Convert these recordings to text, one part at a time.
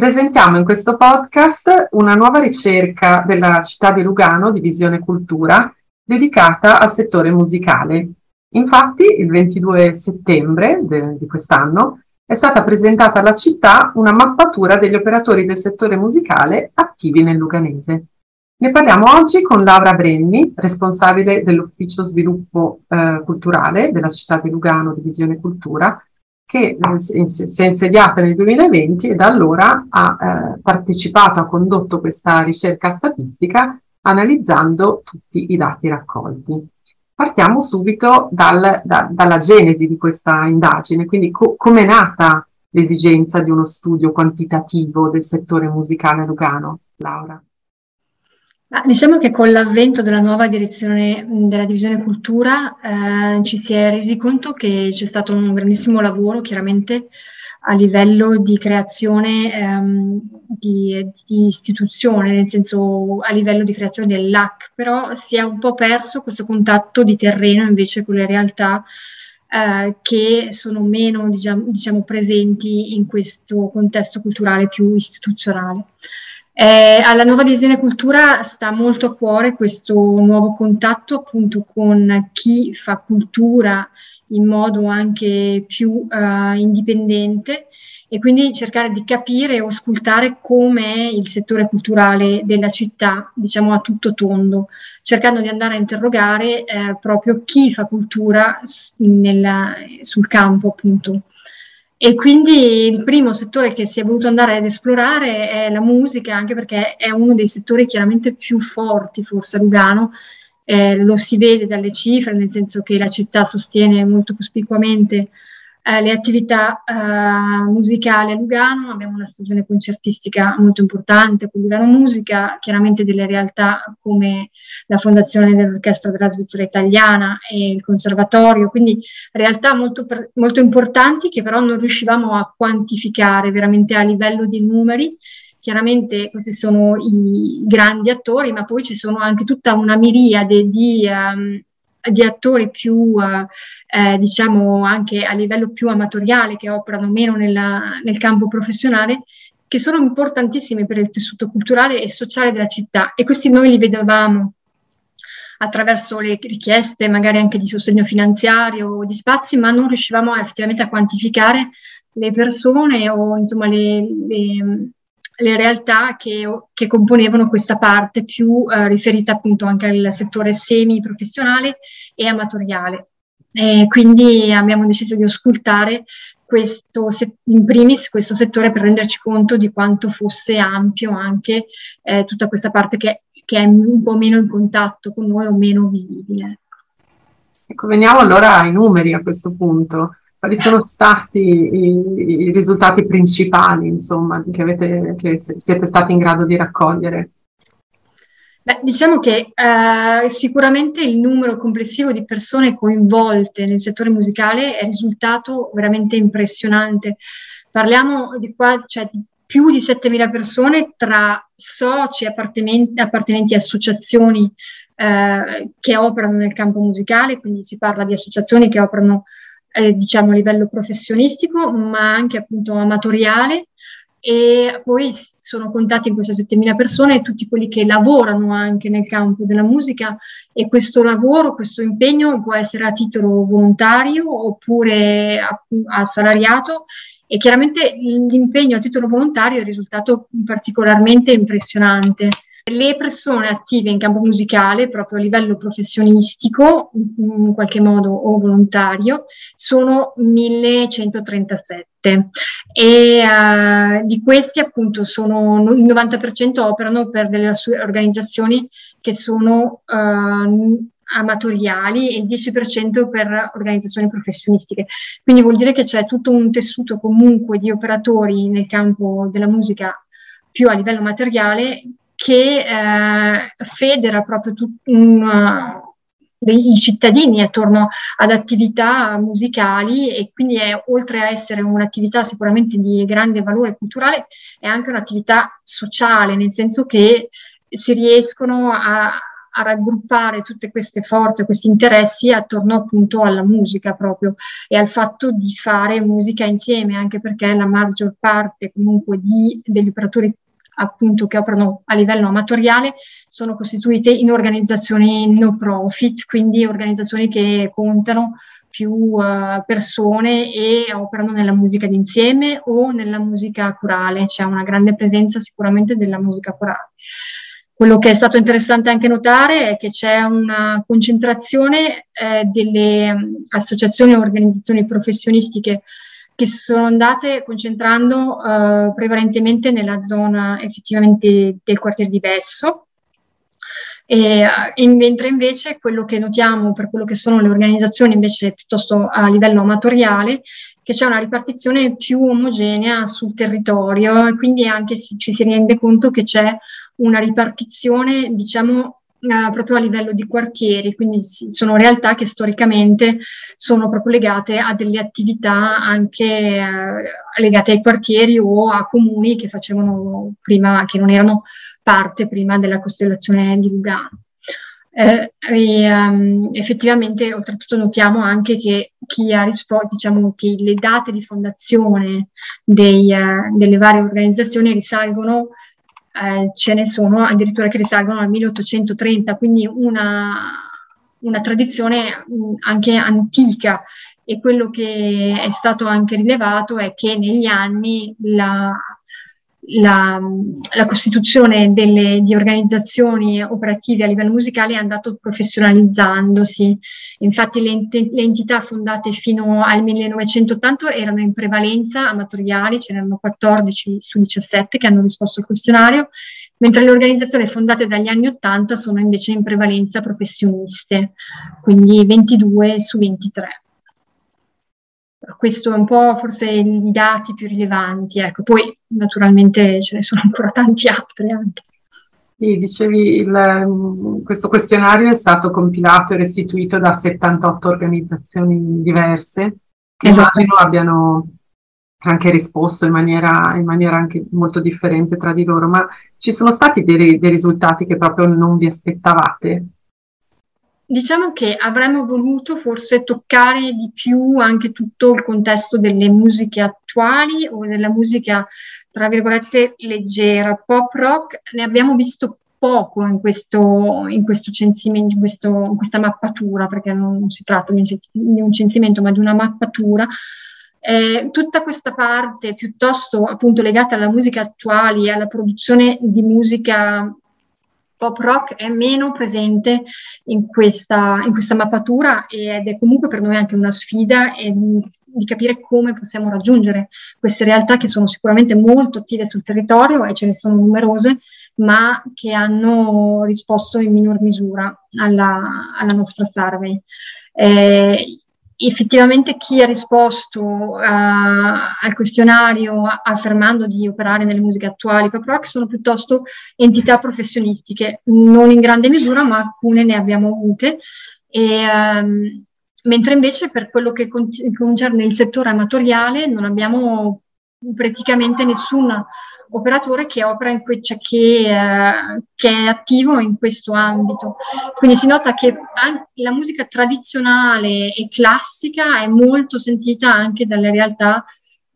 Presentiamo in questo podcast una nuova ricerca della città di Lugano, Divisione Cultura, dedicata al settore musicale. Infatti, il 22 settembre de- di quest'anno è stata presentata alla città una mappatura degli operatori del settore musicale attivi nel Luganese. Ne parliamo oggi con Laura Brenni, responsabile dell'Ufficio Sviluppo eh, Culturale della città di Lugano, Divisione Cultura, che si è insediata nel 2020 e da allora ha eh, partecipato, ha condotto questa ricerca statistica analizzando tutti i dati raccolti. Partiamo subito dal, da, dalla genesi di questa indagine, quindi co- come nata l'esigenza di uno studio quantitativo del settore musicale lugano, Laura? Ma diciamo che con l'avvento della nuova direzione della divisione cultura eh, ci si è resi conto che c'è stato un grandissimo lavoro chiaramente a livello di creazione ehm, di, di, istituzione, nel senso a livello di creazione dell'AC, però si è un po' perso questo contatto di terreno invece con le realtà eh, che sono meno diciamo, diciamo, presenti in questo contesto culturale più istituzionale. Eh, alla nuova Divisione Cultura sta molto a cuore questo nuovo contatto appunto con chi fa cultura in modo anche più uh, indipendente e quindi cercare di capire o ascoltare come il settore culturale della città, diciamo a tutto tondo, cercando di andare a interrogare eh, proprio chi fa cultura nella, sul campo appunto. E quindi il primo settore che si è voluto andare ad esplorare è la musica, anche perché è uno dei settori chiaramente più forti, forse a Lugano. Eh, lo si vede dalle cifre, nel senso che la città sostiene molto cospicuamente eh, le attività eh, musicali a Lugano, abbiamo una stagione concertistica molto importante con Lugano Musica, chiaramente delle realtà come la fondazione dell'Orchestra della Svizzera Italiana e il Conservatorio, quindi realtà molto, molto importanti che però non riuscivamo a quantificare veramente a livello di numeri. Chiaramente questi sono i grandi attori, ma poi ci sono anche tutta una miriade di um, di attori più, eh, diciamo, anche a livello più amatoriale, che operano meno nella, nel campo professionale, che sono importantissimi per il tessuto culturale e sociale della città. E questi noi li vedevamo attraverso le richieste magari anche di sostegno finanziario o di spazi, ma non riuscivamo effettivamente a quantificare le persone o insomma le, le le realtà che, che, componevano questa parte più eh, riferita appunto anche al settore semi-professionale e amatoriale. E quindi abbiamo deciso di ascoltare questo, in primis questo settore per renderci conto di quanto fosse ampio anche eh, tutta questa parte che, che, è un po' meno in contatto con noi o meno visibile. Ecco, veniamo allora ai numeri a questo punto quali sono stati i, i risultati principali, insomma, che, avete, che siete stati in grado di raccogliere? Beh, diciamo che eh, sicuramente il numero complessivo di persone coinvolte nel settore musicale è risultato veramente impressionante. Parliamo di, qua, cioè, di più di 7.000 persone tra soci appartenenti, appartenenti a associazioni eh, che operano nel campo musicale, quindi si parla di associazioni che operano eh, diciamo a livello professionistico, ma anche appunto amatoriale. E poi sono contati in queste 7.000 persone tutti quelli che lavorano anche nel campo della musica e questo lavoro, questo impegno può essere a titolo volontario oppure a, a salariato e chiaramente l'impegno a titolo volontario è risultato particolarmente impressionante. Le persone attive in campo musicale, proprio a livello professionistico, in qualche modo o volontario, sono 1137 e uh, di questi appunto sono il 90% operano per delle organizzazioni che sono uh, amatoriali e il 10% per organizzazioni professionistiche. Quindi vuol dire che c'è tutto un tessuto comunque di operatori nel campo della musica più a livello materiale che eh, federa proprio un, i cittadini attorno ad attività musicali e quindi è, oltre a essere un'attività sicuramente di grande valore culturale, è anche un'attività sociale, nel senso che si riescono a, a raggruppare tutte queste forze, questi interessi attorno appunto alla musica proprio e al fatto di fare musica insieme, anche perché la maggior parte comunque di, degli operatori appunto che operano a livello amatoriale sono costituite in organizzazioni no profit, quindi organizzazioni che contano più uh, persone e operano nella musica d'insieme o nella musica corale, c'è una grande presenza sicuramente della musica corale. Quello che è stato interessante anche notare è che c'è una concentrazione eh, delle um, associazioni e organizzazioni professionistiche che si sono andate concentrando uh, prevalentemente nella zona effettivamente del quartiere di Vesso, e, in, mentre invece quello che notiamo per quello che sono le organizzazioni invece piuttosto a livello amatoriale, che c'è una ripartizione più omogenea sul territorio e quindi anche si, ci si rende conto che c'è una ripartizione, diciamo, eh, proprio a livello di quartieri, quindi sono realtà che storicamente sono proprio legate a delle attività anche eh, legate ai quartieri o a comuni che facevano prima, che non erano parte prima della costellazione di Lugano. Eh, e, um, effettivamente, oltretutto, notiamo anche che chi ha risposto, diciamo che le date di fondazione dei, uh, delle varie organizzazioni risalgono eh, ce ne sono addirittura che risalgono al 1830, quindi una, una tradizione mh, anche antica. E quello che è stato anche rilevato è che negli anni la, la, la costituzione delle, di organizzazioni operative a livello musicale è andato professionalizzandosi. Infatti le, le, entità fondate fino al 1980 erano in prevalenza amatoriali, ce n'erano 14 su 17 che hanno risposto al questionario, mentre le organizzazioni fondate dagli anni 80 sono invece in prevalenza professioniste, quindi 22 su 23 questo è un po' forse i dati più rilevanti. Ecco. Poi naturalmente ce ne sono ancora tanti altri anche. Sì, dicevi, il, questo questionario è stato compilato e restituito da 78 organizzazioni diverse, che esatto. immagino abbiano anche risposto in maniera, in maniera, anche molto differente tra di loro, ma ci sono stati dei, dei risultati che proprio non vi aspettavate? Diciamo che avremmo voluto forse toccare di più anche tutto il contesto delle musiche attuali o della musica, tra virgolette, leggera, pop rock. Ne abbiamo visto poco in questo, in questo censimento, in, questo, in questa mappatura, perché non si tratta di un censimento, ma di una mappatura. Eh, tutta questa parte piuttosto appunto legata alla musica attuale, alla produzione di musica pop rock è meno presente in questa, in questa mappatura ed è comunque per noi anche una sfida e di capire come possiamo raggiungere queste realtà che sono sicuramente molto attive sul territorio e ce ne sono numerose, ma che hanno risposto in minor misura alla, alla nostra survey. Eh, effettivamente chi ha risposto uh, al questionario affermando di operare nelle musiche attuali pop rock sono piuttosto entità professionistiche, non in grande misura, ma alcune ne abbiamo avute. E, um, mentre invece per quello che concerne il settore amatoriale non abbiamo praticamente nessun operatore che opera in que- cioè che, eh, che, è attivo in questo ambito. Quindi si nota che la musica tradizionale e classica è molto sentita anche dalle realtà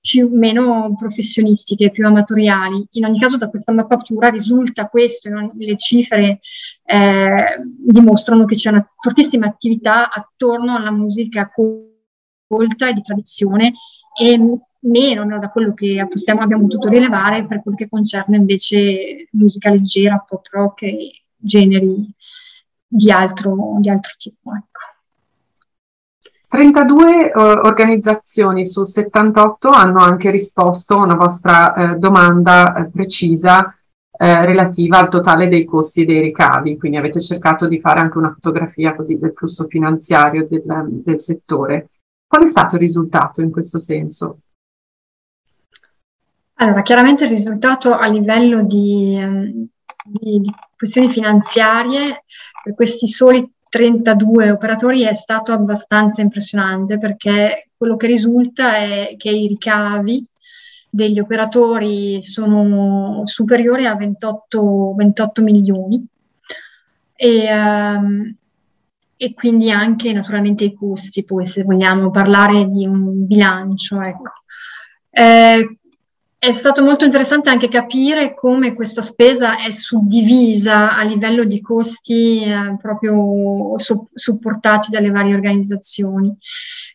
più meno professionistiche, più amatoriali. In ogni caso da questa mappatura risulta questo, le cifre eh, dimostrano che c'è una fortissima attività attorno alla musica colta e di tradizione e meno da quello che possiamo, abbiamo potuto rilevare per quello che concerne invece musica leggera, pop rock e generi di altro, di altro tipo. Ecco. 32 uh, organizzazioni su 78 hanno anche risposto a una vostra uh, domanda uh, precisa relativa al totale dei costi e dei ricavi, quindi avete cercato di fare anche una fotografia così del flusso finanziario del, del settore. Qual è stato il risultato in questo senso? Allora, chiaramente il risultato a livello di, ehm, di, di questioni finanziarie per questi soli 32 operatori è stato abbastanza impressionante perché quello che risulta è che i ricavi degli operatori sono superiori a 28, 28 milioni e, um, e quindi anche naturalmente i costi, poi se vogliamo parlare di un bilancio. Ecco. Eh, è stato molto interessante anche capire come questa spesa è suddivisa a livello di costi eh, proprio su, supportati dalle varie organizzazioni.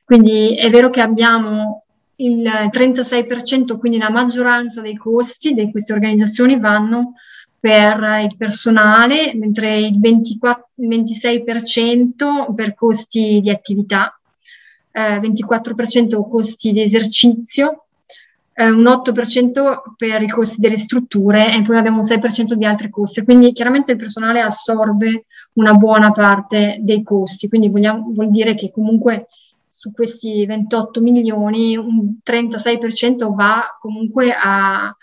Quindi è vero che abbiamo il 36%, quindi la maggioranza dei costi di queste organizzazioni vanno per il personale, mentre il 24, 26% per costi di attività, eh, 24% costi di esercizio, eh, un 8% per i costi delle strutture e poi abbiamo un 6% di altri costi. Quindi chiaramente il personale assorbe una buona parte dei costi, quindi vogliamo, vuol dire che comunque su questi 28 milioni un 36% va comunque a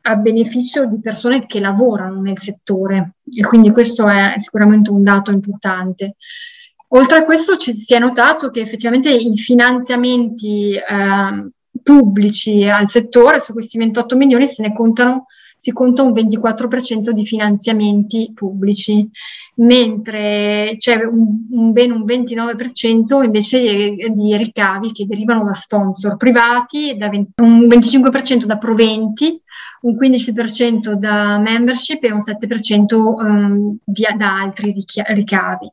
a beneficio di persone che lavorano nel settore e quindi questo è sicuramente un dato importante. Oltre a questo ci, si è notato che effettivamente i finanziamenti eh, pubblici al settore, su questi 28 milioni se ne contano, si conta un 24% di finanziamenti pubblici, mentre c'è un, un ben un 29% invece di, di, ricavi che derivano da sponsor privati, da 20, un 25% da proventi, un 15% da membership e un 7% um, di, da altri ricavi.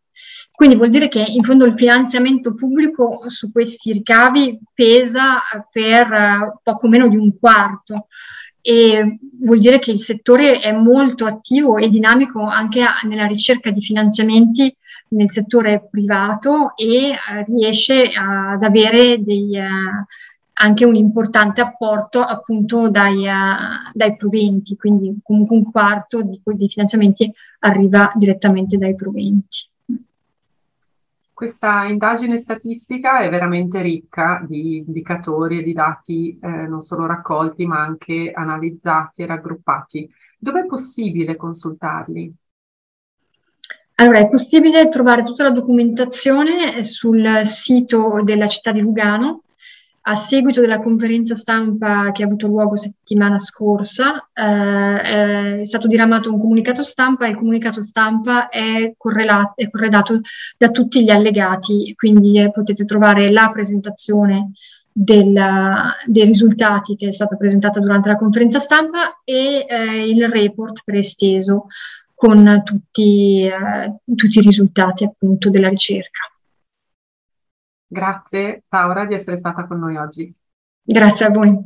Quindi vuol dire che in fondo il finanziamento pubblico su questi ricavi pesa per uh, poco meno di un quarto e vuol dire che il settore è molto attivo e dinamico anche nella ricerca di finanziamenti nel settore privato e uh, riesce ad avere dei, anche un importante apporto appunto dai, dai proventi, quindi comunque un quarto di, dei finanziamenti arriva direttamente dai proventi. Questa indagine statistica è veramente ricca di indicatori e di dati eh, non solo raccolti ma anche analizzati e raggruppati. Dove è possibile consultarli? Allora, è possibile trovare tutta la documentazione sul sito della città di Lugano, a seguito della conferenza stampa che ha avuto luogo settimana scorsa, eh, è stato diramato un comunicato stampa e il comunicato stampa è, correlato, è corredato da tutti gli allegati, quindi eh, potete trovare la presentazione della, dei risultati che è stata presentata durante la conferenza stampa e eh, il report preesteso con tutti, eh, tutti i risultati appunto della ricerca. Grazie Laura di essere stata con noi oggi. Grazie a voi.